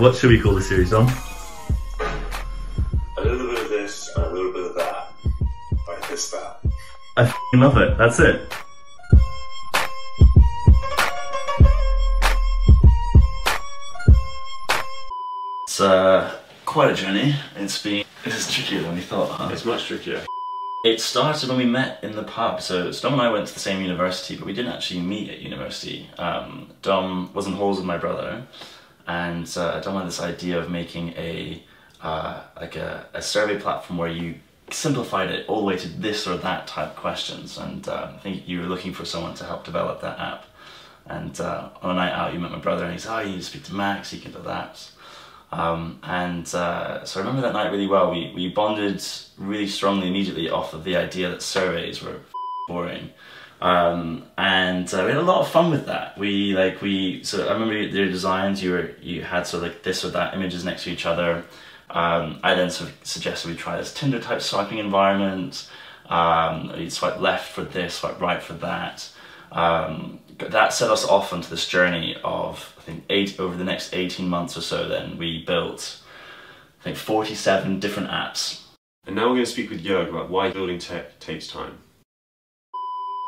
What should we call the series, Dom? A little bit of this and a little bit of that. Like this, that. I f***ing love it. That's it. It's uh, quite a journey. It's been. This is trickier than we thought, huh? It's much trickier. It started when we met in the pub. So Dom and I went to the same university, but we didn't actually meet at university. Um, Dom was in halls with my brother, and uh, Dom had this idea of making a uh, like a, a survey platform where you simplified it all the way to this or that type questions. And uh, I think you were looking for someone to help develop that app. And uh, on a night out, you met my brother, and he said, "Oh, you need to speak to Max. He can do that." Um, and uh, so I remember that night really well. We, we bonded really strongly immediately off of the idea that surveys were boring. Um, and uh, we had a lot of fun with that. We like we so I remember your designs. You were you had sort of like this or that images next to each other. Um, I then sort of suggested we try this Tinder type swiping environment. Um, you swipe left for this, swipe right for that. Um, that set us off onto this journey of I think eight over the next 18 months or so then we built I think 47 different apps. And now we're going to speak with Jörg about why building tech takes time.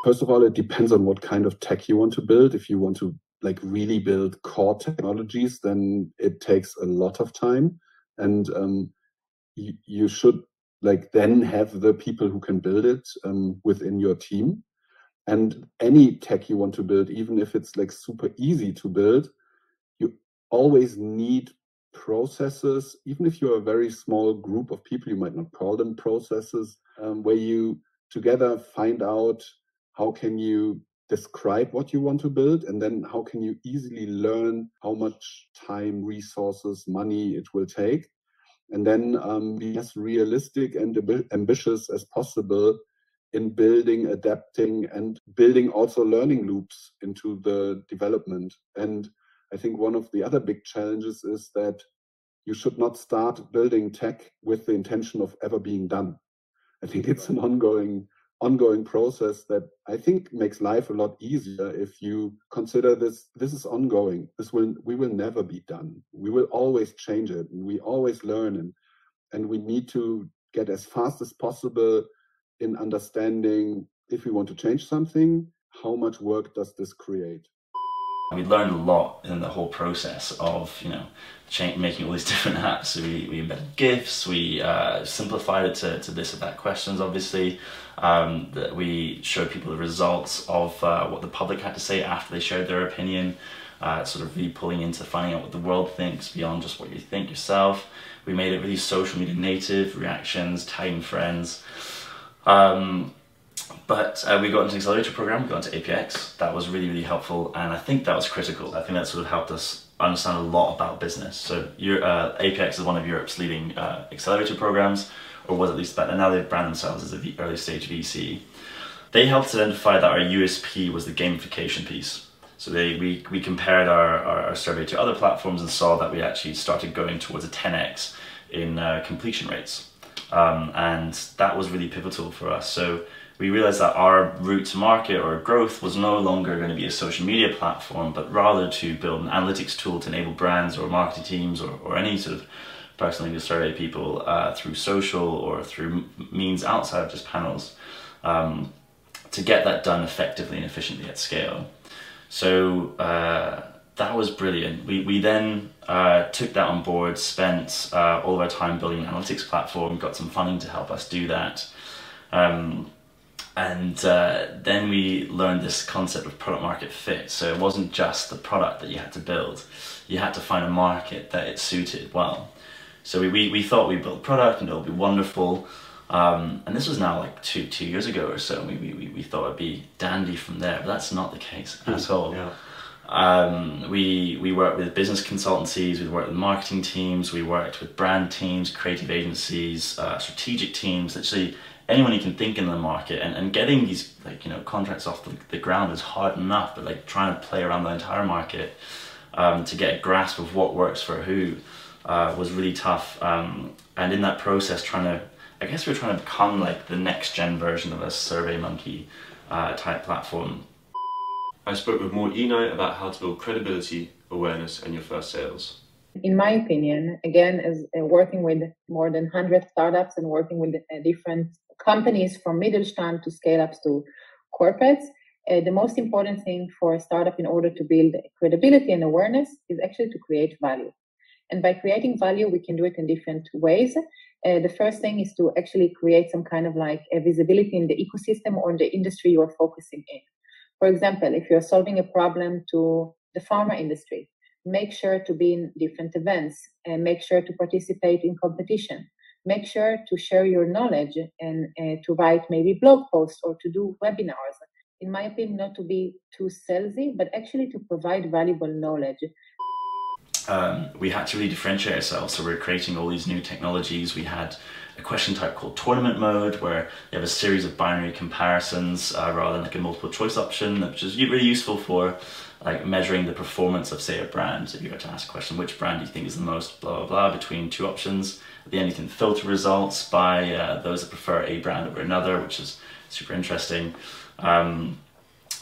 First of all, it depends on what kind of tech you want to build. If you want to like really build core technologies, then it takes a lot of time, and um, you, you should like then have the people who can build it um, within your team. And any tech you want to build, even if it's like super easy to build, you always need processes. Even if you're a very small group of people, you might not call them processes, um, where you together find out how can you describe what you want to build and then how can you easily learn how much time resources money it will take and then um, be as realistic and amb- ambitious as possible in building, adapting, and building also learning loops into the development. And I think one of the other big challenges is that you should not start building tech with the intention of ever being done. I think it's an ongoing ongoing process that I think makes life a lot easier if you consider this this is ongoing. This will we will never be done. We will always change it and we always learn and and we need to get as fast as possible in understanding if we want to change something, how much work does this create? We learned a lot in the whole process of you know making all these different apps. So we, we embedded GIFs, we uh, simplified it to, to this or that questions, obviously. Um, that we showed people the results of uh, what the public had to say after they shared their opinion, uh, sort of really pulling into finding out what the world thinks beyond just what you think yourself. We made it really social media native, reactions, tagging friends. Um, but uh, we got into the accelerator program, we got into APX. That was really, really helpful, and I think that was critical. I think that sort of helped us understand a lot about business. So uh, APX is one of Europe's leading uh, accelerator programs, or was at least that, and now they brand themselves as a early stage VC. They helped identify that our USP was the gamification piece. So they, we, we compared our, our, our survey to other platforms and saw that we actually started going towards a 10x in uh, completion rates. Um, and that was really pivotal for us. So we realized that our route to market or growth was no longer going to be a social media platform, but rather to build an analytics tool to enable brands or marketing teams or, or any sort of personally to survey people uh, through social or through means outside of just panels um, to get that done effectively and efficiently at scale. So uh, that was brilliant. We, we then uh, took that on board, spent uh, all of our time building an analytics platform, got some funding to help us do that. Um, and uh, then we learned this concept of product market fit. So it wasn't just the product that you had to build, you had to find a market that it suited well. So we, we, we thought we built product and it'll be wonderful. Um, and this was now like two two years ago or so. We, we, we thought it'd be dandy from there, but that's not the case at all. Yeah. Um, we we worked with business consultancies, we worked with marketing teams, we worked with brand teams, creative agencies, uh, strategic teams. Literally anyone you can think in the market, and, and getting these like you know contracts off the, the ground is hard enough, but like trying to play around the entire market um, to get a grasp of what works for who uh, was really tough. Um, and in that process, trying to I guess we we're trying to become like the next gen version of a Survey Monkey uh, type platform I spoke with Mor Eini about how to build credibility, awareness, and your first sales. In my opinion, again, as uh, working with more than 100 startups and working with uh, different companies from Mittelstand to scale ups to corporates, uh, the most important thing for a startup in order to build credibility and awareness is actually to create value. And by creating value, we can do it in different ways. Uh, the first thing is to actually create some kind of like a visibility in the ecosystem or in the industry you are focusing in. For example, if you're solving a problem to the pharma industry, make sure to be in different events and make sure to participate in competition. Make sure to share your knowledge and uh, to write maybe blog posts or to do webinars. In my opinion, not to be too salesy, but actually to provide valuable knowledge um, we had to really differentiate ourselves. So we are creating all these new technologies. We had a question type called tournament mode, where you have a series of binary comparisons uh, rather than like a multiple choice option, which is really useful for like measuring the performance of say a brand. If you were to ask a question, which brand do you think is the most blah blah blah between two options, at the end you can filter results by uh, those that prefer a brand over another, which is super interesting. Um,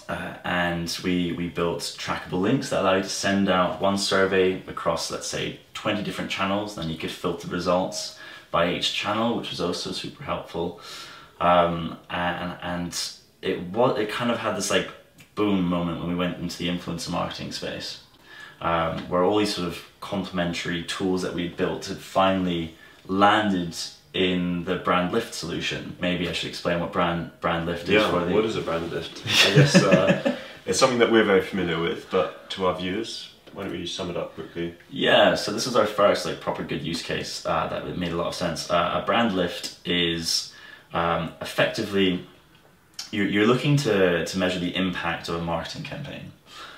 uh, and we, we built trackable links that allow you to send out one survey across, let's say, 20 different channels. Then you could filter results by each channel, which was also super helpful. Um, and and it was it kind of had this like boom moment when we went into the influencer marketing space, um, where all these sort of complementary tools that we built had finally landed in the brand lift solution. Maybe I should explain what brand brand lift yeah, is for the. What is a brand lift? I guess uh, it's something that we're very familiar with, but to our viewers, why don't we sum it up quickly? Yeah, so this is our first like proper good use case uh, that made a lot of sense. Uh, a brand lift is um, effectively you're, you're looking to to measure the impact of a marketing campaign.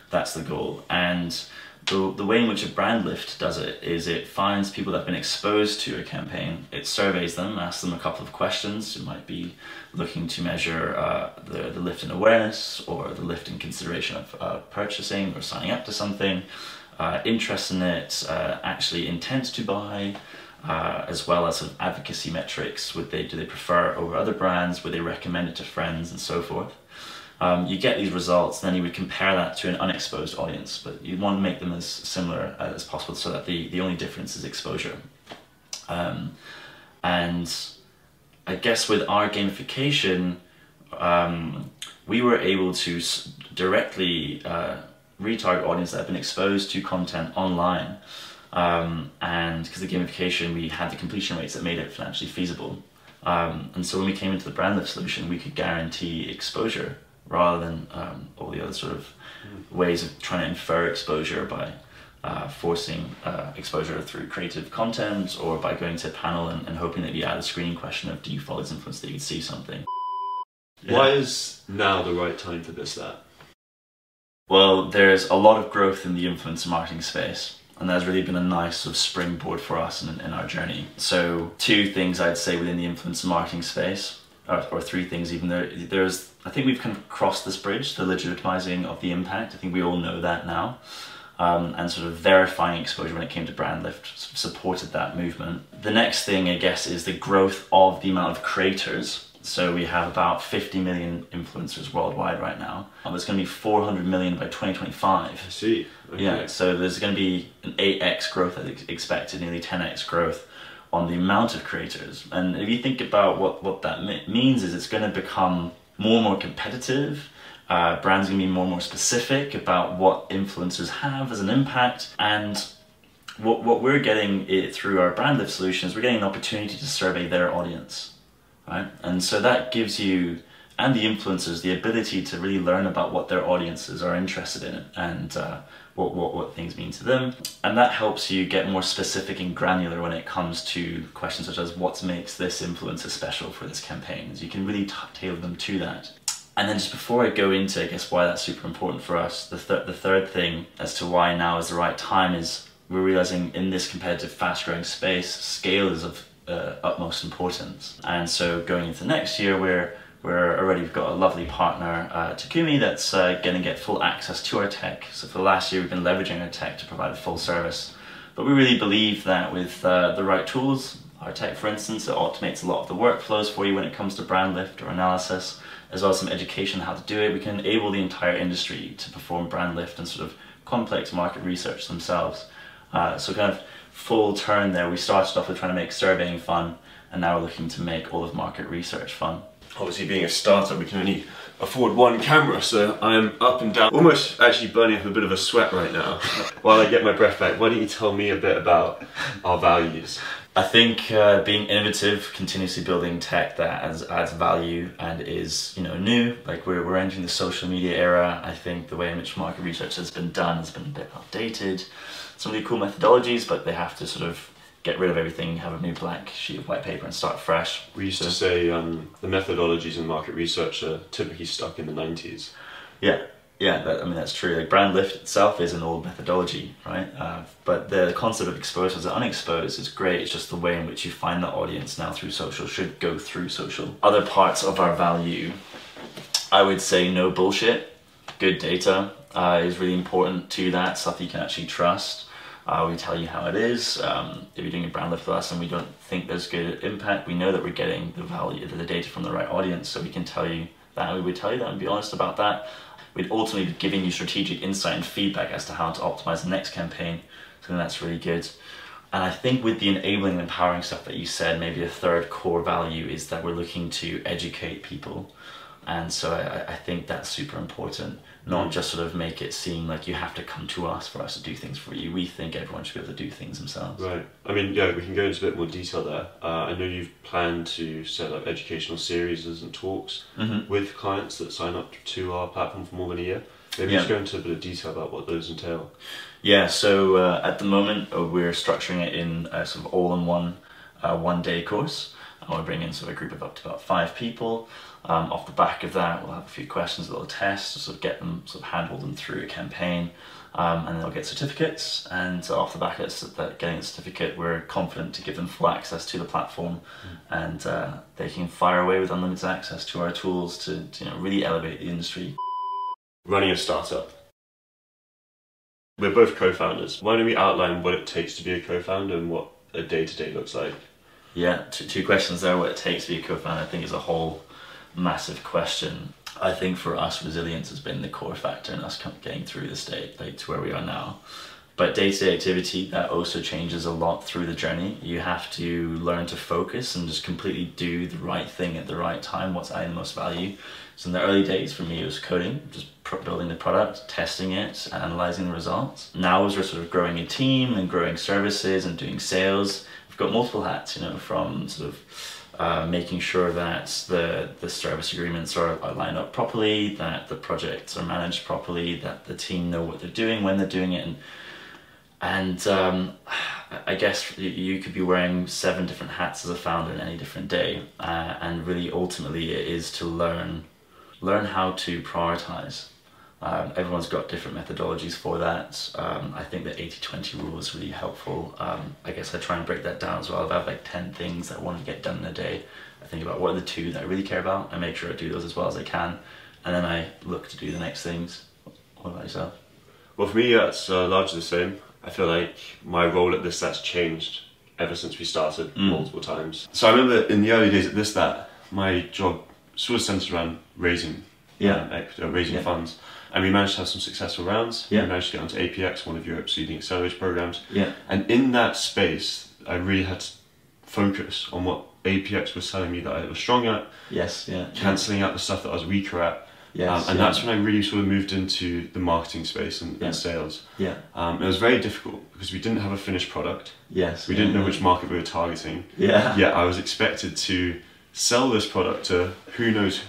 That's the goal, and the, the way in which a brand lift does it is it finds people that have been exposed to a campaign, it surveys them, asks them a couple of questions. It might be looking to measure uh, the, the lift in awareness or the lift in consideration of uh, purchasing or signing up to something, uh, interest in it, uh, actually intent to buy, uh, as well as sort of advocacy metrics. Would they do they prefer it over other brands? Would they recommend it to friends and so forth? Um, you get these results, then you would compare that to an unexposed audience, but you want to make them as similar as possible so that the, the only difference is exposure. Um, and I guess with our gamification, um, we were able to directly uh, retarget audience that have been exposed to content online. Um, and because the gamification, we had the completion rates that made it financially feasible. Um, and so when we came into the brand lift solution, we could guarantee exposure rather than um, all the other sort of ways of trying to infer exposure by uh, forcing uh, exposure through creative content or by going to a panel and, and hoping that you add a screening question of do you follow this influence that you can see something. Yeah. Why is now the right time for ThisThat? Well, there's a lot of growth in the influencer marketing space and that's really been a nice sort of springboard for us in, in our journey. So two things I'd say within the influencer marketing space or, or three things even there there's I think we've kind of crossed this bridge the legitimizing of the impact I think we all know that now um, and sort of verifying exposure when it came to brand lift supported that movement the next thing I guess is the growth of the amount of creators so we have about 50 million influencers worldwide right now. Um, there's going to be 400 million by 2025. I see. Okay. Yeah, so there's going to be an 8x growth as expected, nearly 10x growth on the amount of creators. And if you think about what, what that means is it's going to become more and more competitive. Uh, brands going to be more and more specific about what influencers have as an impact. And what, what we're getting it through our brand lift solutions, we're getting an opportunity to survey their audience, right? And so that gives you and the influencers the ability to really learn about what their audiences are interested in and uh, what, what, what things mean to them. And that helps you get more specific and granular when it comes to questions such as what makes this influencer special for this campaign. As you can really tailor them to that. And then just before I go into, I guess, why that's super important for us, the, th the third thing as to why now is the right time is we're realizing in this competitive, fast growing space, scale is of uh, utmost importance. And so going into next year, we're we're already got a lovely partner, uh, Takumi, that's uh, going to get full access to our tech. So for the last year, we've been leveraging our tech to provide a full service. But we really believe that with uh, the right tools, our tech, for instance, it automates a lot of the workflows for you when it comes to brand lift or analysis, as well as some education on how to do it. We can enable the entire industry to perform brand lift and sort of complex market research themselves. Uh, so kind of full turn there. We started off with trying to make surveying fun, and now we're looking to make all of market research fun. Obviously, being a startup, we can only afford one camera, so I am up and down, almost actually burning up a bit of a sweat right now while I get my breath back. Why don't you tell me a bit about our values? I think uh, being innovative, continuously building tech that adds, adds value and is you know new. Like we're, we're entering the social media era. I think the way in which market research has been done has been a bit outdated. Some really cool methodologies, but they have to sort of get rid of everything, have a new blank sheet of white paper, and start fresh. We used to say um, the methodologies in market research are typically stuck in the 90s. Yeah, yeah, that, I mean that's true. Like brand lift itself is an old methodology, right? Uh, but the concept of exposed versus unexposed is great. It's just the way in which you find the audience now through social should go through social. Other parts of our value, I would say no bullshit. Good data uh, is really important to that stuff you can actually trust. Uh, we tell you how it is. Um, if you're doing a brand lift with us and we don't think there's good impact, we know that we're getting the value, the data from the right audience, so we can tell you that. We would tell you that and be honest about that. We'd ultimately be giving you strategic insight and feedback as to how to optimize the next campaign. So that's really good. And I think with the enabling and empowering stuff that you said, maybe a third core value is that we're looking to educate people. And so I, I think that's super important not just sort of make it seem like you have to come to us for us to do things for you. We think everyone should be able to do things themselves. Right. I mean, yeah, we can go into a bit more detail there. Uh, I know you've planned to set up educational series and talks Mhm. with clients that sign up to our platform for more than a year. Maybe Yeah. just go into a bit of detail about what those entail. Yeah, so uh, at the moment uh, we're structuring it in a sort of all-in-one uh, one-day course. And we're bringing sort of a group of up to about five people. Um, off the back of that, we'll have a few questions, a little test to sort of get them, sort of handle them through a campaign, um, and they'll get certificates. And off the back of that, that getting a certificate, we're confident to give them full access to the platform, and uh, they can fire away with unlimited access to our tools to, to you know really elevate the industry. Running a startup. We're both co-founders. Why don't we outline what it takes to be a co-founder and what a day-to-day looks like? Yeah, two, two questions there. What it takes to be a co-founder, I think, is a whole massive question. I think for us, resilience has been the core factor in us getting through the state, like to where we are now. But day-to-day activity that also changes a lot through the journey. You have to learn to focus and just completely do the right thing at the right time. What's adding the most value? So in the early days, for me, it was coding, just building the product, testing it, analyzing the results. Now, as we're sort of growing a team and growing services and doing sales, we've got multiple hats. You know, from sort of uh, making sure that the, the service agreements are, are lined up properly, that the projects are managed properly, that the team know what they're doing when they're doing it, and and um, I guess you- could be wearing seven different hats as a founder in any different day, uh, and really ultimately it is to learn learn how to prioritize. Um, everyone's got different methodologies for that. Um, I think the 80-20 rule is really helpful. Um, I guess I try and break that down as well. If I have like 10 things that I want to get done in a day, I think about what are the two that I really care about and make sure I do those as well as I can. And then I look to do the next things. What about yourself? Well, for me, that's uh, largely the same. I feel like my role at ThisThat's changed ever since we started Mm. multiple times. So I remember in the early days at ThisThat my job sort of centered around raising, Yeah. um, equity, raising Yeah. funds, and we managed to have some successful rounds. Yeah. We managed to get onto APX, one of Europe's leading accelerator programs, Yeah. and in that space, I really had to focus on what APX was telling me that I was strong at, Yes. Yeah. cancelling out the stuff that I was weaker at. Yes. um, and yeah. that's when I really sort of moved into the marketing space and, Yeah. and sales. Yeah. Um, it was very difficult because we didn't have a finished product. Yes. We yeah, didn't know yeah. which market we were targeting. Yeah. Yeah. I was expected to sell this product to who knows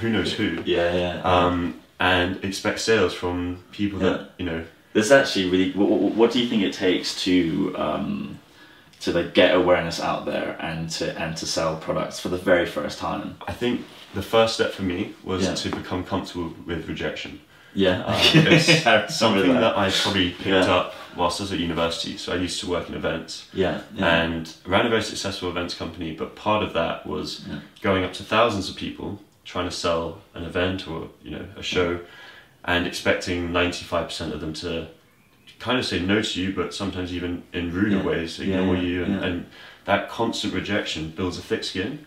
who knows who, Yeah. Yeah. um, and expect sales from people Yeah. that you know. This actually really. What, what do you think it takes to um, to like get awareness out there and to and to sell products for the very first time? I think the first step for me was Yeah. to become comfortable with rejection. Yeah. Um, it's something that. that I probably picked Yeah. up whilst I was at university. So I used to work in events. Yeah. Yeah. and ran a very successful events company. But part of that was going up to thousands of people trying to sell an event or you know a show, and expecting ninety five percent of them to kind of say no to you, but sometimes even in ruder Yeah. ways Yeah, ignore yeah, you, and, yeah. and that constant rejection builds a thick skin.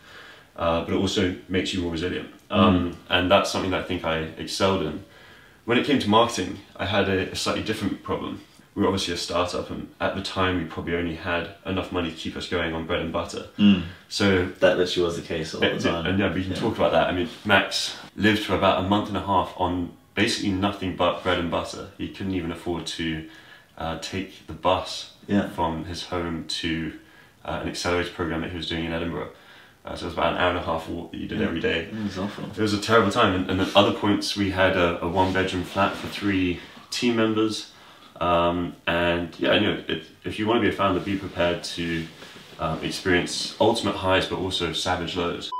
Uh, but it also makes you more resilient, Mm. um, and that's something that I think I excelled in. When it came to marketing, I had a, a slightly different problem. We were obviously a startup, and at the time we probably only had enough money to keep us going on bread and butter. Mm. So That literally was the case all the time. and yeah, we can Yeah. talk about that. I mean, Max lived for about a month and a half on basically nothing but bread and butter. He couldn't even afford to uh, take the bus Yeah. from his home to uh, an accelerator program that he was doing in Edinburgh. Uh, so it was about an hour and a half walk that you did every day. It was awful. It was a terrible time. And, and at other points, we had a, a one bedroom flat for three team members. Um, and yeah, know, it, if you want to be a founder, be prepared to um, experience ultimate highs, but also savage lows.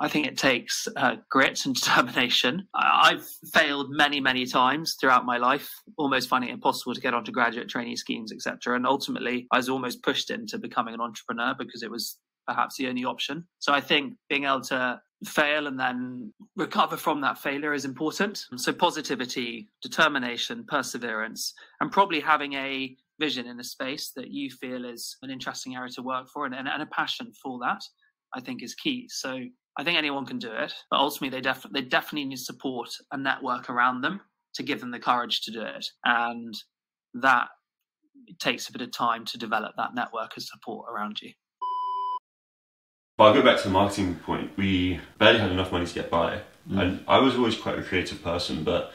I think it takes uh, grit and determination. I've failed many, many times throughout my life, almost finding it impossible to get onto graduate trainee schemes, etc. And ultimately, I was almost pushed into becoming an entrepreneur because it was perhaps the only option. So I think being able to fail and then recover from that failure is important. So positivity, determination, perseverance, and probably having a vision in a space that you feel is an interesting area to work for and, and, a passion for that, I think is key. So I think anyone can do it, but ultimately they definitely they definitely need support and network around them to give them the courage to do it, and that takes a bit of time to develop that network of support around you. But I'll go back to the marketing point. We barely had enough money to get by. And I was always quite a creative person, but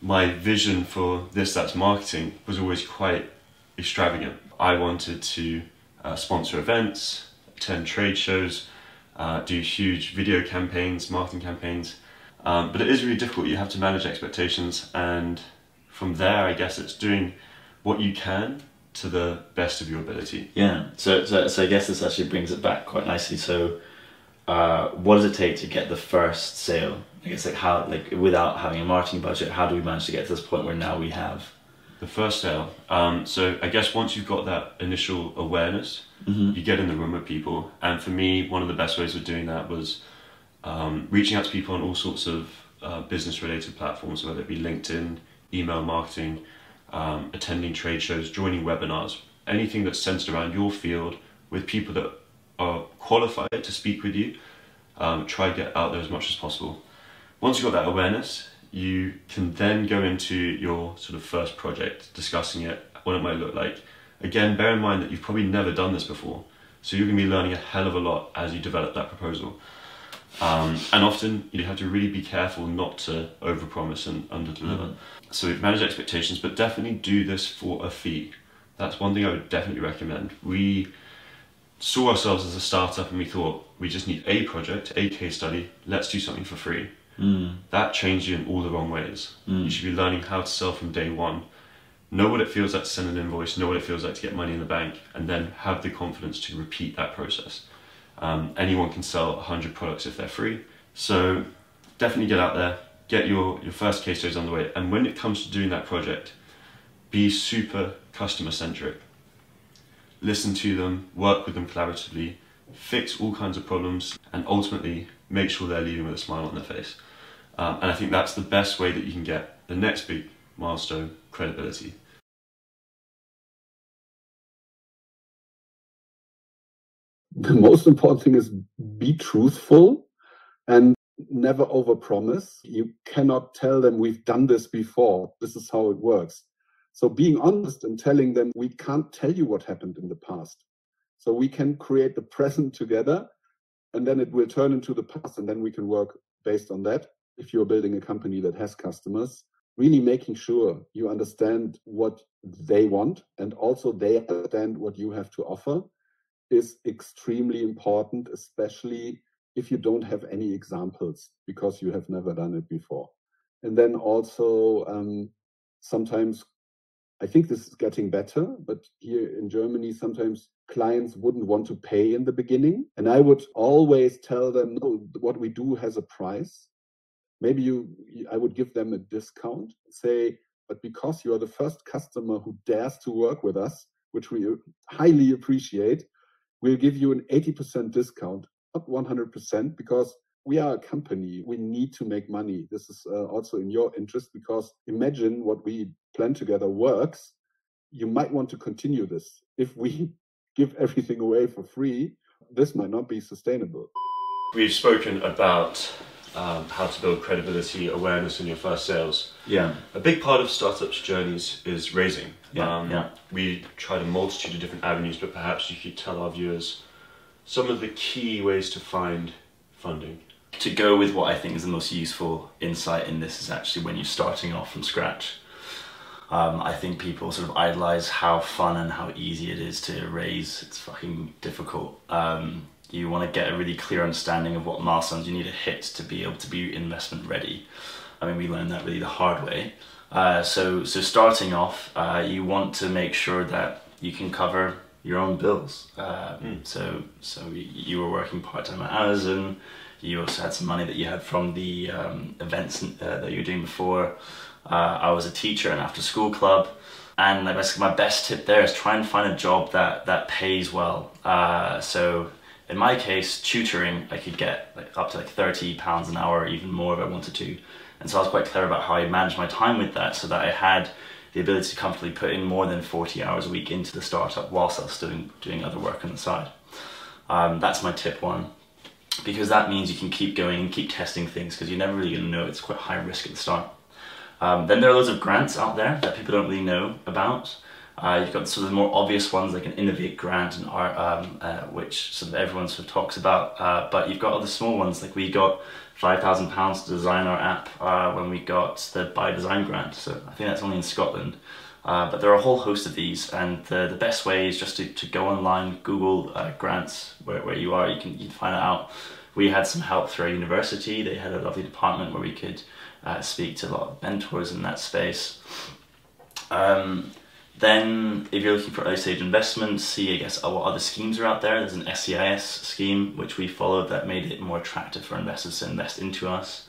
my vision for this, that's marketing, was always quite extravagant. I wanted to uh, sponsor events, attend trade shows, uh, do huge video campaigns, marketing campaigns. Um, but it is really difficult. You have to manage expectations, and from there, I guess it's doing what you can to the best of your ability. Yeah. So, so, so I guess this actually brings it back quite nicely. So, uh, what does it take to get the first sale? I guess like how, like without having a marketing budget, how do we manage to get to this point where now we have? The first sale. Um, so I guess once you've got that initial awareness, you get in the room with people. And for me, one of the best ways of doing that was um, reaching out to people on all sorts of uh, business-related platforms, whether it be LinkedIn, email marketing, um, attending trade shows, joining webinars, anything that's centered around your field with people that are qualified to speak with you. Um, try get out there as much as possible. Once you've got that awareness, you can then go into your sort of first project, discussing it, what it might look like. Again, bear in mind that you've probably never done this before, so you're going to be learning a hell of a lot as you develop that proposal. Um, and often you have to really be careful not to overpromise and underdeliver. Mm. So manage expectations, but definitely do this for a fee. That's one thing I would definitely recommend. We saw ourselves as a startup and we thought we just need a project, a case study, let's do something for free. Mm. That changed you in all the wrong ways. Mm. You should be learning how to sell from day one. Know what it feels like to send an invoice, know what it feels like to get money in the bank, and then have the confidence to repeat that process. Um, anyone can sell 100 products if they're free. So definitely get out there, get your, your first case studies on the way. And when it comes to doing that project, be super customer centric. Listen to them, work with them collaboratively, fix all kinds of problems, and ultimately make sure they're leaving with a smile on their face. Um, and I think that's the best way that you can get the next big milestone credibility. The most important thing is be truthful and never overpromise. You cannot tell them we've done this before. This is how it works. So being honest and telling them we can't tell you what happened in the past. So we can create the present together and then it will turn into the past and then we can work based on that. If you're building a company that has customers, really making sure you understand what they want and also they understand what you have to offer is extremely important, especially if you don't have any examples because you have never done it before. And then also, um, sometimes I think this is getting better, but here in Germany, sometimes clients wouldn't want to pay in the beginning. And I would always tell them, no, what we do has a price. Maybe you, I would give them a discount, say, but because you are the first customer who dares to work with us, which we highly appreciate, we'll give you an 80% discount, not 100%, because we are a company. We need to make money. This is uh, also in your interest because imagine what we plan together works. You might want to continue this. If we give everything away for free, this might not be sustainable. We've spoken about um, how to build credibility, awareness in your first sales. Yeah. A big part of startups' journeys is raising. Yeah, Um, yeah. We tried a multitude of different avenues, but perhaps you could tell our viewers some of the key ways to find funding. to go with what I think is the most useful insight in this is actually when you're starting off from scratch. Um, I think people sort of idolize how fun and how easy it is to raise. It's fucking difficult. Um, you want to get a really clear understanding of what milestones you need to hit to be able to be investment ready. I mean, we learned that really the hard way. Uh, so, so starting off, uh, you want to make sure that you can cover your own bills. Um, So, so you were working part time at Amazon. You also had some money that you had from the um, events uh, that you were doing before. Uh, I was a teacher in after school club, and basically my best tip there is try and find a job that that pays well. Uh, so in my case, tutoring I could get like up to like thirty pounds an hour, even more if I wanted to. And so I was quite clear about how I managed my time with that, so that I had the ability to comfortably put in more than forty hours a week into the startup whilst I was doing doing other work on the side. Um, that's my tip one because that means you can keep going and keep testing things because you're never really going to know it's quite high risk at the start. Um, then there are loads of grants out there that people don't really know about. Uh, you've got sort of the more obvious ones like an Innovate grant and art, um, uh, which sort of everyone sort of talks about. Uh, but you've got other small ones like we got five thousand pounds to design our app uh, when we got the By Design grant. So I think that's only in Scotland. Uh, but there are a whole host of these, and the, the best way is just to, to go online, Google uh, grants where, where you are. You can you can find it out. We had some help through our university. They had a lovely department where we could speak to a lot of mentors in that space. Um, then, if you're looking for early stage investments, see I guess what other schemes are out there. There's an SEIS scheme which we followed that made it more attractive for investors to invest into us.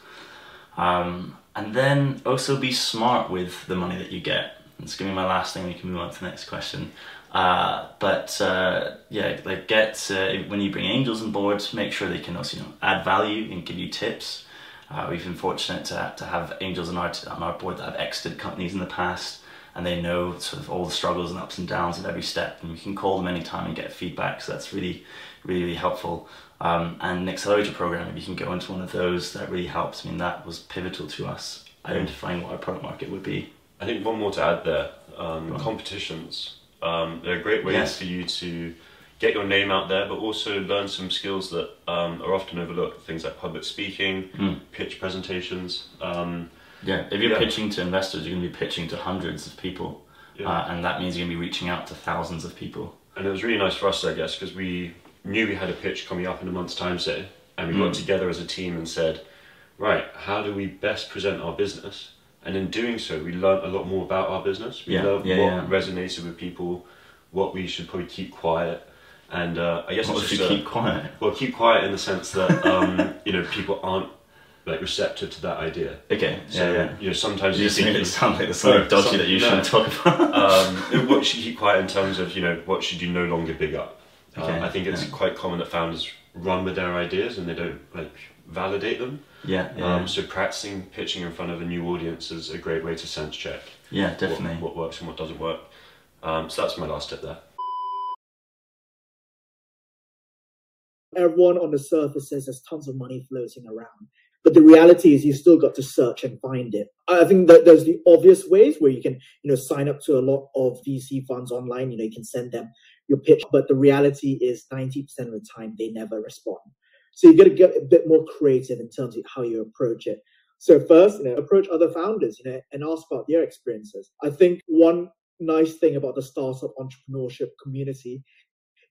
Um, and then also be smart with the money that you get. It's gonna be my last thing. We can move on to the next question. Uh, but uh, yeah, like get uh, when you bring angels on board, make sure they can also you know add value and give you tips. Uh, we've been fortunate to, to have angels on our on our board that have exited companies in the past, and they know sort of all the struggles and ups and downs at every step, and we can call them anytime and get feedback. So that's really, really, really helpful. Um, and an accelerator program, if you can go into one of those, that really helps. I mean, that was pivotal to us identifying what our product market would be. I think one more to add there um, competitions. Um, they're great ways Yes. for you to get your name out there, but also learn some skills that um, are often overlooked. Things like public speaking, Mm. pitch presentations. Yeah, if you're Yeah. pitching to investors, you're going to be pitching to hundreds of people, Yeah. uh, and that means you're going to be reaching out to thousands of people. and it was really nice for us, I guess, because we knew we had a pitch coming up in a month's time, say, and we got Mm. together as a team and said, right, how do we best present our business? And in doing so, we learned a lot more about our business. We Yeah, learned yeah, what yeah. resonated with people, what we should probably keep quiet, and uh, I guess What it's just you a- keep quiet? well, keep quiet in the sense that um, you know people aren't like receptive to that idea. Okay, So yeah, yeah. you know sometimes You you just think made it sound like there's something No, dodgy some- that you no. shouldn't talk about. um, what should you keep quiet in terms of you know what should you no longer big up? Um, Okay, I think it's yeah. quite common that founders run with their ideas and they don't like validate them. yeah, yeah, Um, so practicing pitching in front of a new audience is a great way to sense check yeah, what, definitely. what works and what doesn't work. Um, so that's my last tip there. everyone on the surface says there's tons of money floating around. But the reality is you still got to search and find it. I think that there's the obvious ways where you can, you know, sign up to a lot of VC funds online. You know, you can send them your pitch, but the reality is 90% of the time they never respond. So you got to get a bit more creative in terms of how you approach it. So first, you know, approach other founders, you know, and ask about their experiences. I think one nice thing about the startup entrepreneurship community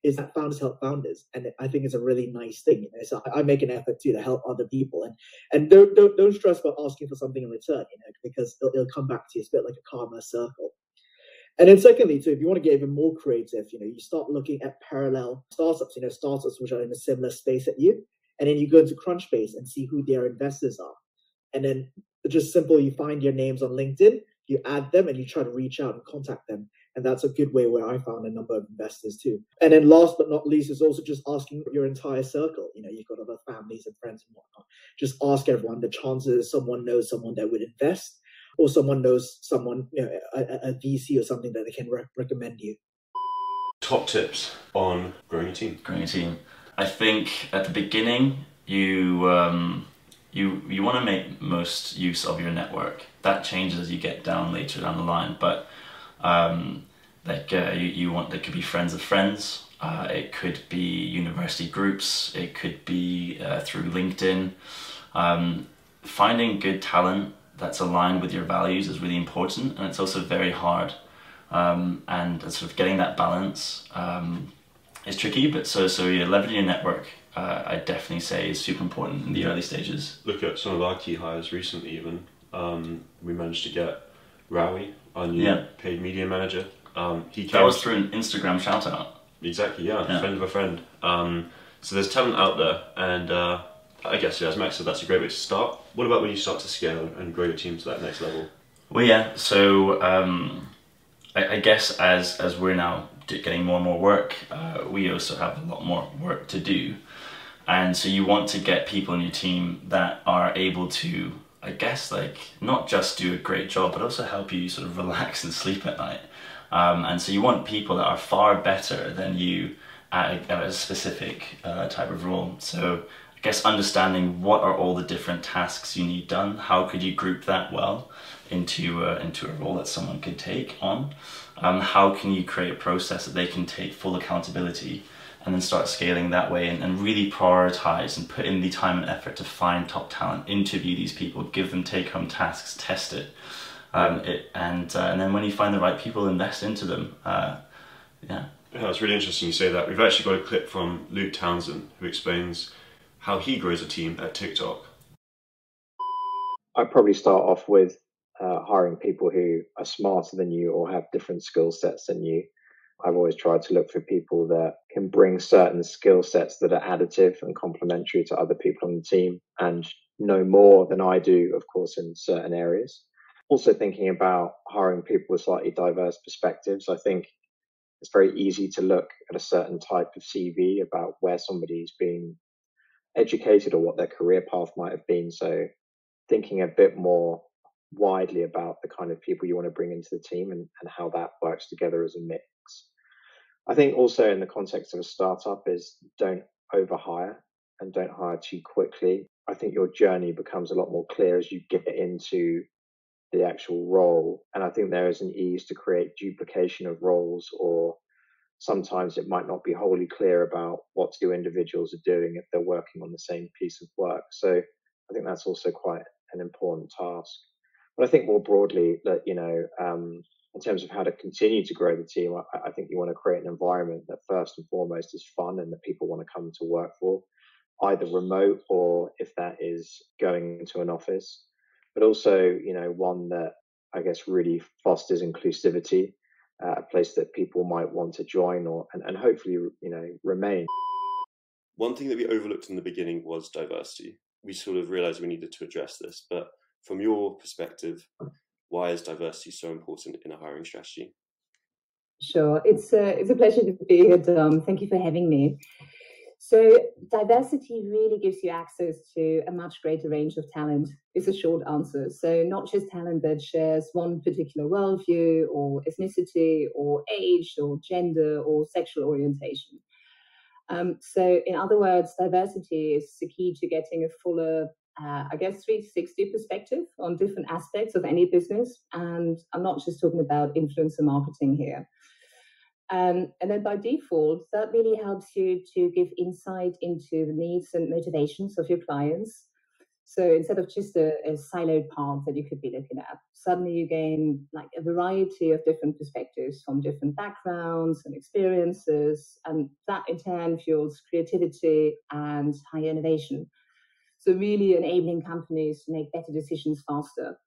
is that founders help founders, and I think it's a really nice thing. You know, so I make an effort too to help other people, and and don't don't don't stress about asking for something in return, you know, because it'll, it'll come back to you. It's a bit like a karma circle. And then secondly, too, if you want to get even more creative, you know, you start looking at parallel startups, you know, startups which are in a similar space at you, and then you go into Crunchbase and see who their investors are, and then just simple. You find your names on LinkedIn, you add them, and you try to reach out and contact them. And that's a good way where I found a number of investors too. And then last but not least is also just asking your entire circle. You know, you've got other families and friends and whatnot. Just ask everyone. The chances someone knows someone that would invest, or someone knows someone, you know, a, a- a VC or something that they can re- recommend you. Top tips on growing a team. growing a team. I think at the beginning you um, you you want to make most use of your network. That changes as you get down later down the line, but um, like uh, you, you want there could be friends of friends. Uh, it could be university groups. It could be uh, through LinkedIn. Um, finding good talent that's aligned with your values is really important, and it's also very hard. Um, and sort of getting that balance um, is tricky. But so so yeah, leveraging your network, uh, I definitely say is super important in the early stages. Look at some of our key hires recently. Even um, we managed to get Rowie, our new Yeah. paid media manager. Um, he came That was through an Instagram shout out. Exactly, yeah, Yeah. friend of a friend. Um, so there's talent out there, and uh, I guess, yeah, as Max said, that's a great way to start. What about when you start to scale and grow your team to that next level? Well, yeah. So um, I, I guess as as we're now getting more and more work, uh, we also have a lot more work to do, and so you want to get people in your team that are able to, I guess, like not just do a great job, but also help you sort of relax and sleep at night. Um, and so you want people that are far better than you at a, at a specific uh, type of role. So I guess understanding what are all the different tasks you need done, how could you group that well into uh, into a role that someone could take on, um, how can you create a process that they can take full accountability and then start scaling that way and, and really prioritize and put in the time and effort to find top talent, interview these people, give them take home tasks, test it. Um, it and uh, and then when you find the right people, invest into them. Uh, yeah. Yeah, it's really interesting you say that. We've actually got a clip from Luke Townsin who explains how he grows a team at TikTok. I'd probably start off with uh, hiring people who are smarter than you or have different skill sets than you. I've always tried to look for people that can bring certain skill sets that are additive and complementary to other people on the team and know more than I do, of course, in certain areas. Also, thinking about hiring people with slightly diverse perspectives, I think it's very easy to look at a certain type of CV about where somebody's been educated or what their career path might have been. So, thinking a bit more widely about the kind of people you want to bring into the team and, and how that works together as a mix. I think also in the context of a startup is don't overhire and don't hire too quickly. I think your journey becomes a lot more clear as you get into the actual role. And I think there is an ease to create duplication of roles or sometimes it might not be wholly clear about what two individuals are doing if they're working on the same piece of work. So I think that's also quite an important task. But I think more broadly that, you know, um, in terms of how to continue to grow the team, I, I think you want to create an environment that first and foremost is fun and that people want to come to work for, either remote or if that is going into an office, but also, you know, one that I guess really fosters inclusivity, uh, a place that people might want to join or and, and hopefully, you know, remain. One thing that we overlooked in the beginning was diversity. We sort of realized we needed to address this, but from your perspective, why is diversity so important in a hiring strategy? Sure, it's a, it's a pleasure to be here, Dom. Thank you for having me. So, diversity really gives you access to a much greater range of talent, is a short answer. So, not just talent that shares one particular worldview or ethnicity or age or gender or sexual orientation. Um, so, in other words, diversity is the key to getting a fuller, uh, I guess, 360 perspective on different aspects of any business. And I'm not just talking about influencer marketing here. Um, and then by default, that really helps you to give insight into the needs and motivations of your clients. So instead of just a, a siloed path that you could be looking at, suddenly you gain like a variety of different perspectives from different backgrounds and experiences, and that in turn fuels creativity and higher innovation. So really enabling companies to make better decisions faster.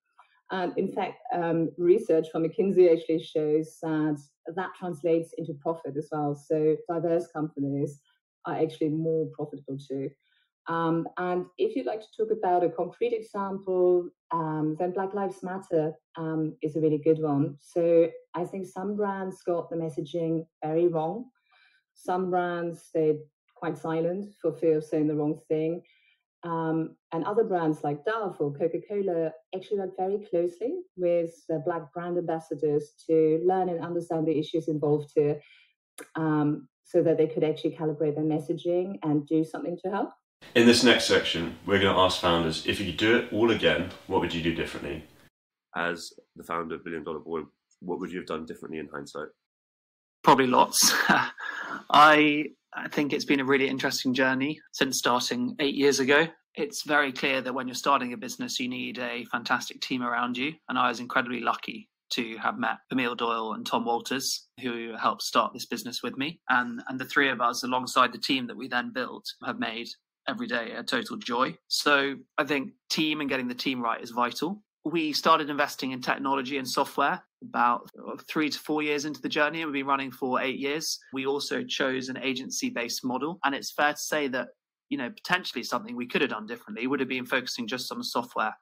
And in fact, um, research from McKinsey actually shows that that translates into profit as well. So diverse companies are actually more profitable too. Um, and if you'd like to talk about a concrete example, um, then Black Lives Matter um, is a really good one. So I think some brands got the messaging very wrong. Some brands stayed quite silent for fear of saying the wrong thing. Um, and other brands like Dove or Coca Cola actually work very closely with the Black brand ambassadors to learn and understand the issues involved here um, so that they could actually calibrate their messaging and do something to help. In this next section, we're going to ask founders if you could do it all again, what would you do differently? As the founder of Billion Dollar Boy, what would you have done differently in hindsight? Probably lots. I I think it's been a really interesting journey since starting eight years ago. It's very clear that when you're starting a business, you need a fantastic team around you. And I was incredibly lucky to have met Emile Doyle and Tom Walters, who helped start this business with me. And, and the three of us, alongside the team that we then built, have made every day a total joy. So I think team and getting the team right is vital. We started investing in technology and software about three to four years into the journey. We've been running for eight years. We also chose an agency based model. And it's fair to say that, you know, potentially something we could have done differently would have been focusing just on software,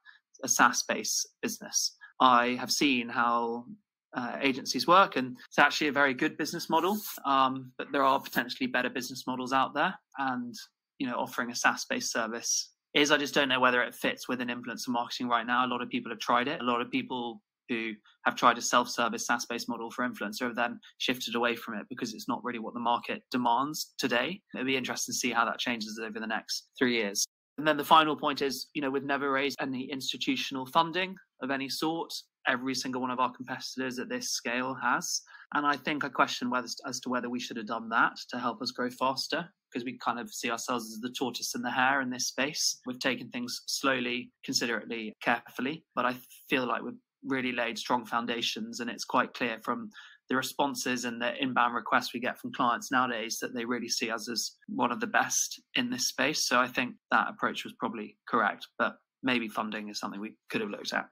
a SaaS based business. I have seen how uh, agencies work, and it's actually a very good business model. Um, but there are potentially better business models out there, and you know, offering a SaaS-based service is I just don't know whether it fits within influencer marketing right now. A lot of people have tried it. A lot of people who have tried a self-service SaaS-based model for influencer have then shifted away from it because it's not really what the market demands today. It'll be interesting to see how that changes over the next three years. And then the final point is, you know, we've never raised any institutional funding of any sort. Every single one of our competitors at this scale has. And I think I question whether as to whether we should have done that to help us grow faster because we kind of see ourselves as the tortoise and the hare in this space. We've taken things slowly, considerately, carefully, but I feel like we've really laid strong foundations and it's quite clear from the responses and the inbound requests we get from clients nowadays that they really see us as one of the best in this space. So I think that approach was probably correct, but maybe funding is something we could have looked at.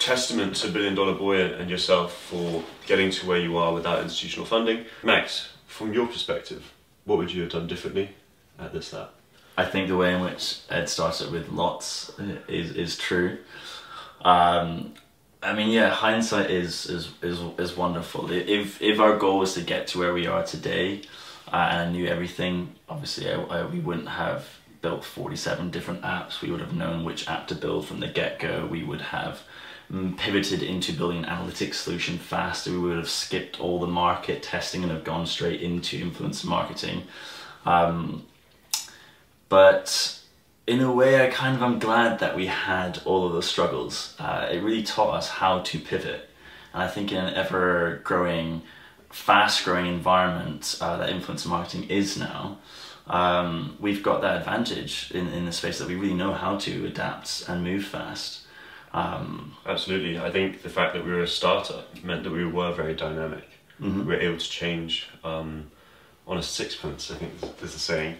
Testament to Billion Dollar Boy and yourself for getting to where you are without institutional funding. Max, from your perspective, what would you have done differently at ThisThat? I think the way in which Ed started with lots is is true. Um, I mean, yeah, hindsight is is is is wonderful. If if our goal was to get to where we are today, uh, and I knew everything, obviously, I, I, we wouldn't have built forty seven different apps. We would have known which app to build from the get go. We would have mm, pivoted into building an analytics solution faster. We would have skipped all the market testing and have gone straight into influencer marketing. Um, but in a way, I kind of am glad that we had all of those struggles. Uh, it really taught us how to pivot. And I think in an ever growing, fast growing environment uh, that influencer marketing is now, um, we've got that advantage in, in the space that we really know how to adapt and move fast. Um, Absolutely. I think the fact that we were a startup meant that we were very dynamic. Mm-hmm. We were able to change um, on a sixpence, I think there's a saying.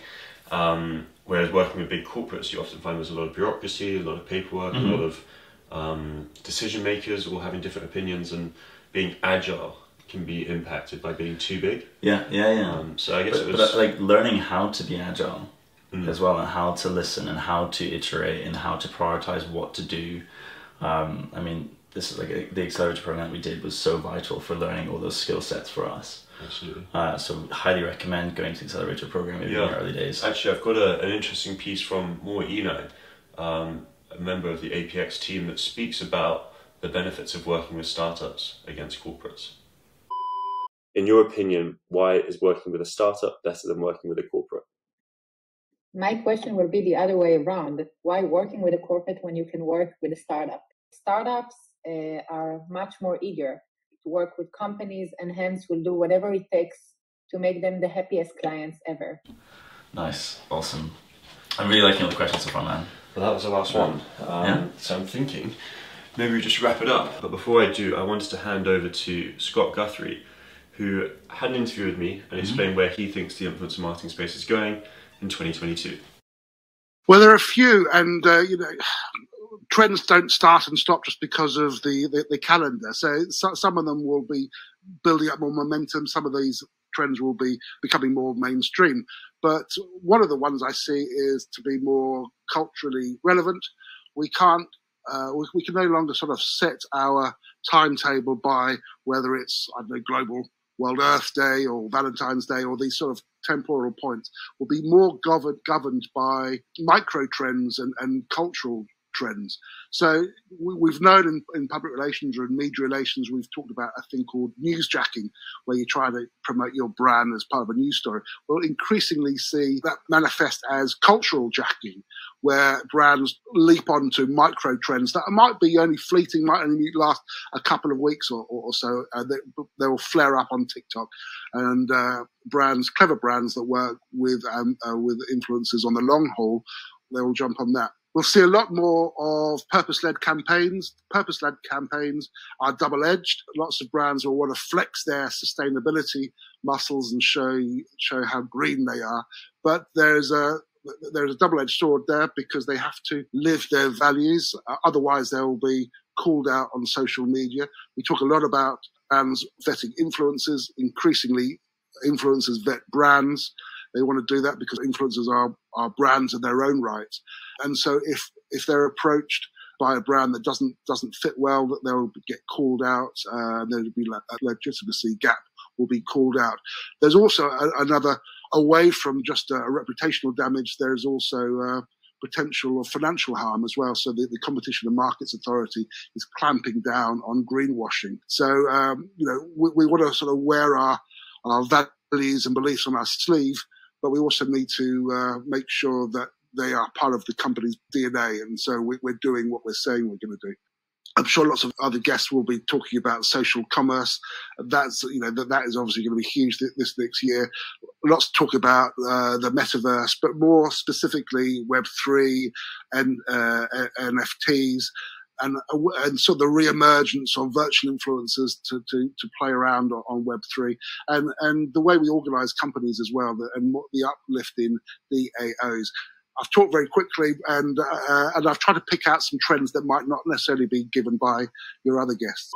Um, whereas working with big corporates, you often find there's a lot of bureaucracy, a lot of paperwork, mm-hmm. a lot of um, decision makers all having different opinions, and being agile can be impacted by being too big. Yeah, yeah, yeah. Um, so I guess but, it was but, like learning how to be agile mm. as well, and how to listen, and how to iterate, and how to prioritize what to do. Um, I mean, this is like a, the accelerator program that we did was so vital for learning all those skill sets for us. Absolutely. Uh, so highly recommend going to the accelerator program in yeah. the early days. Actually, I've got a, an interesting piece from Mor Eini, um, a member of the APX team that speaks about the benefits of working with startups against corporates. In your opinion, why is working with a startup better than working with a corporate? My question will be the other way around. Why working with a corporate when you can work with a startup? Startups uh, are much more eager to work with companies and hence will do whatever it takes to make them the happiest clients ever. Nice, awesome. I'm really liking all the questions so far, man. Well, that was the last one. Um, yeah. So I'm thinking maybe we just wrap it up. But before I do, I wanted to hand over to Scott Guthrie, who had an interview with me and mm-hmm. explained where he thinks the influencer marketing space is going in 2022. Well, there are a few, and uh, you know, trends don't start and stop just because of the, the, the calendar. So, so, some of them will be building up more momentum. Some of these trends will be becoming more mainstream. But one of the ones I see is to be more culturally relevant. We can't, uh, we, we, can no longer sort of set our timetable by whether it's, I don't know, global World Earth Day or Valentine's Day or these sort of temporal points will be more governed, governed by micro trends and, and cultural trends. So we, have known in, in, public relations or in media relations, we've talked about a thing called newsjacking, where you try to promote your brand as part of a news story. We'll increasingly see that manifest as cultural jacking, where brands leap onto micro trends that might be only fleeting, might only last a couple of weeks or, or, or so. Uh, they, they, will flare up on TikTok, and uh, brands, clever brands that work with um, uh, with influencers on the long haul, they will jump on that. We'll see a lot more of purpose-led campaigns. Purpose-led campaigns are double-edged. Lots of brands will want to flex their sustainability muscles and show show how green they are. But there's a there's a double-edged sword there because they have to live their values. Uh, otherwise, they will be called out on social media. We talk a lot about brands vetting influencers. Increasingly, influencers vet brands. They want to do that because influencers are, are brands in their own right. And so if, if they're approached by a brand that doesn't, doesn't fit well, that they'll get called out, uh, there'll be a legitimacy gap will be called out. There's also a, another, away from just a, a reputational damage, there's also, uh, potential of financial harm as well. So the, the Competition and Markets Authority is clamping down on greenwashing. So, um, you know, we, we, want to sort of wear our, our values and beliefs on our sleeve but we also need to uh, make sure that they are part of the company's DNA. And so we, are doing what we're saying we're going to do. I'm sure lots of other guests will be talking about social commerce. That's you know that that is obviously going to be huge this next year. Lots to talk about uh, the metaverse, but more specifically Web three and uh, NFTs and and so the re-emergence of virtual influencers to, to, to play around on, on Web three, and and the way we organise companies as well, and what the uplift in DAOs. I've talked very quickly, and uh, and I've tried to pick out some trends that might not necessarily be given by your other guests.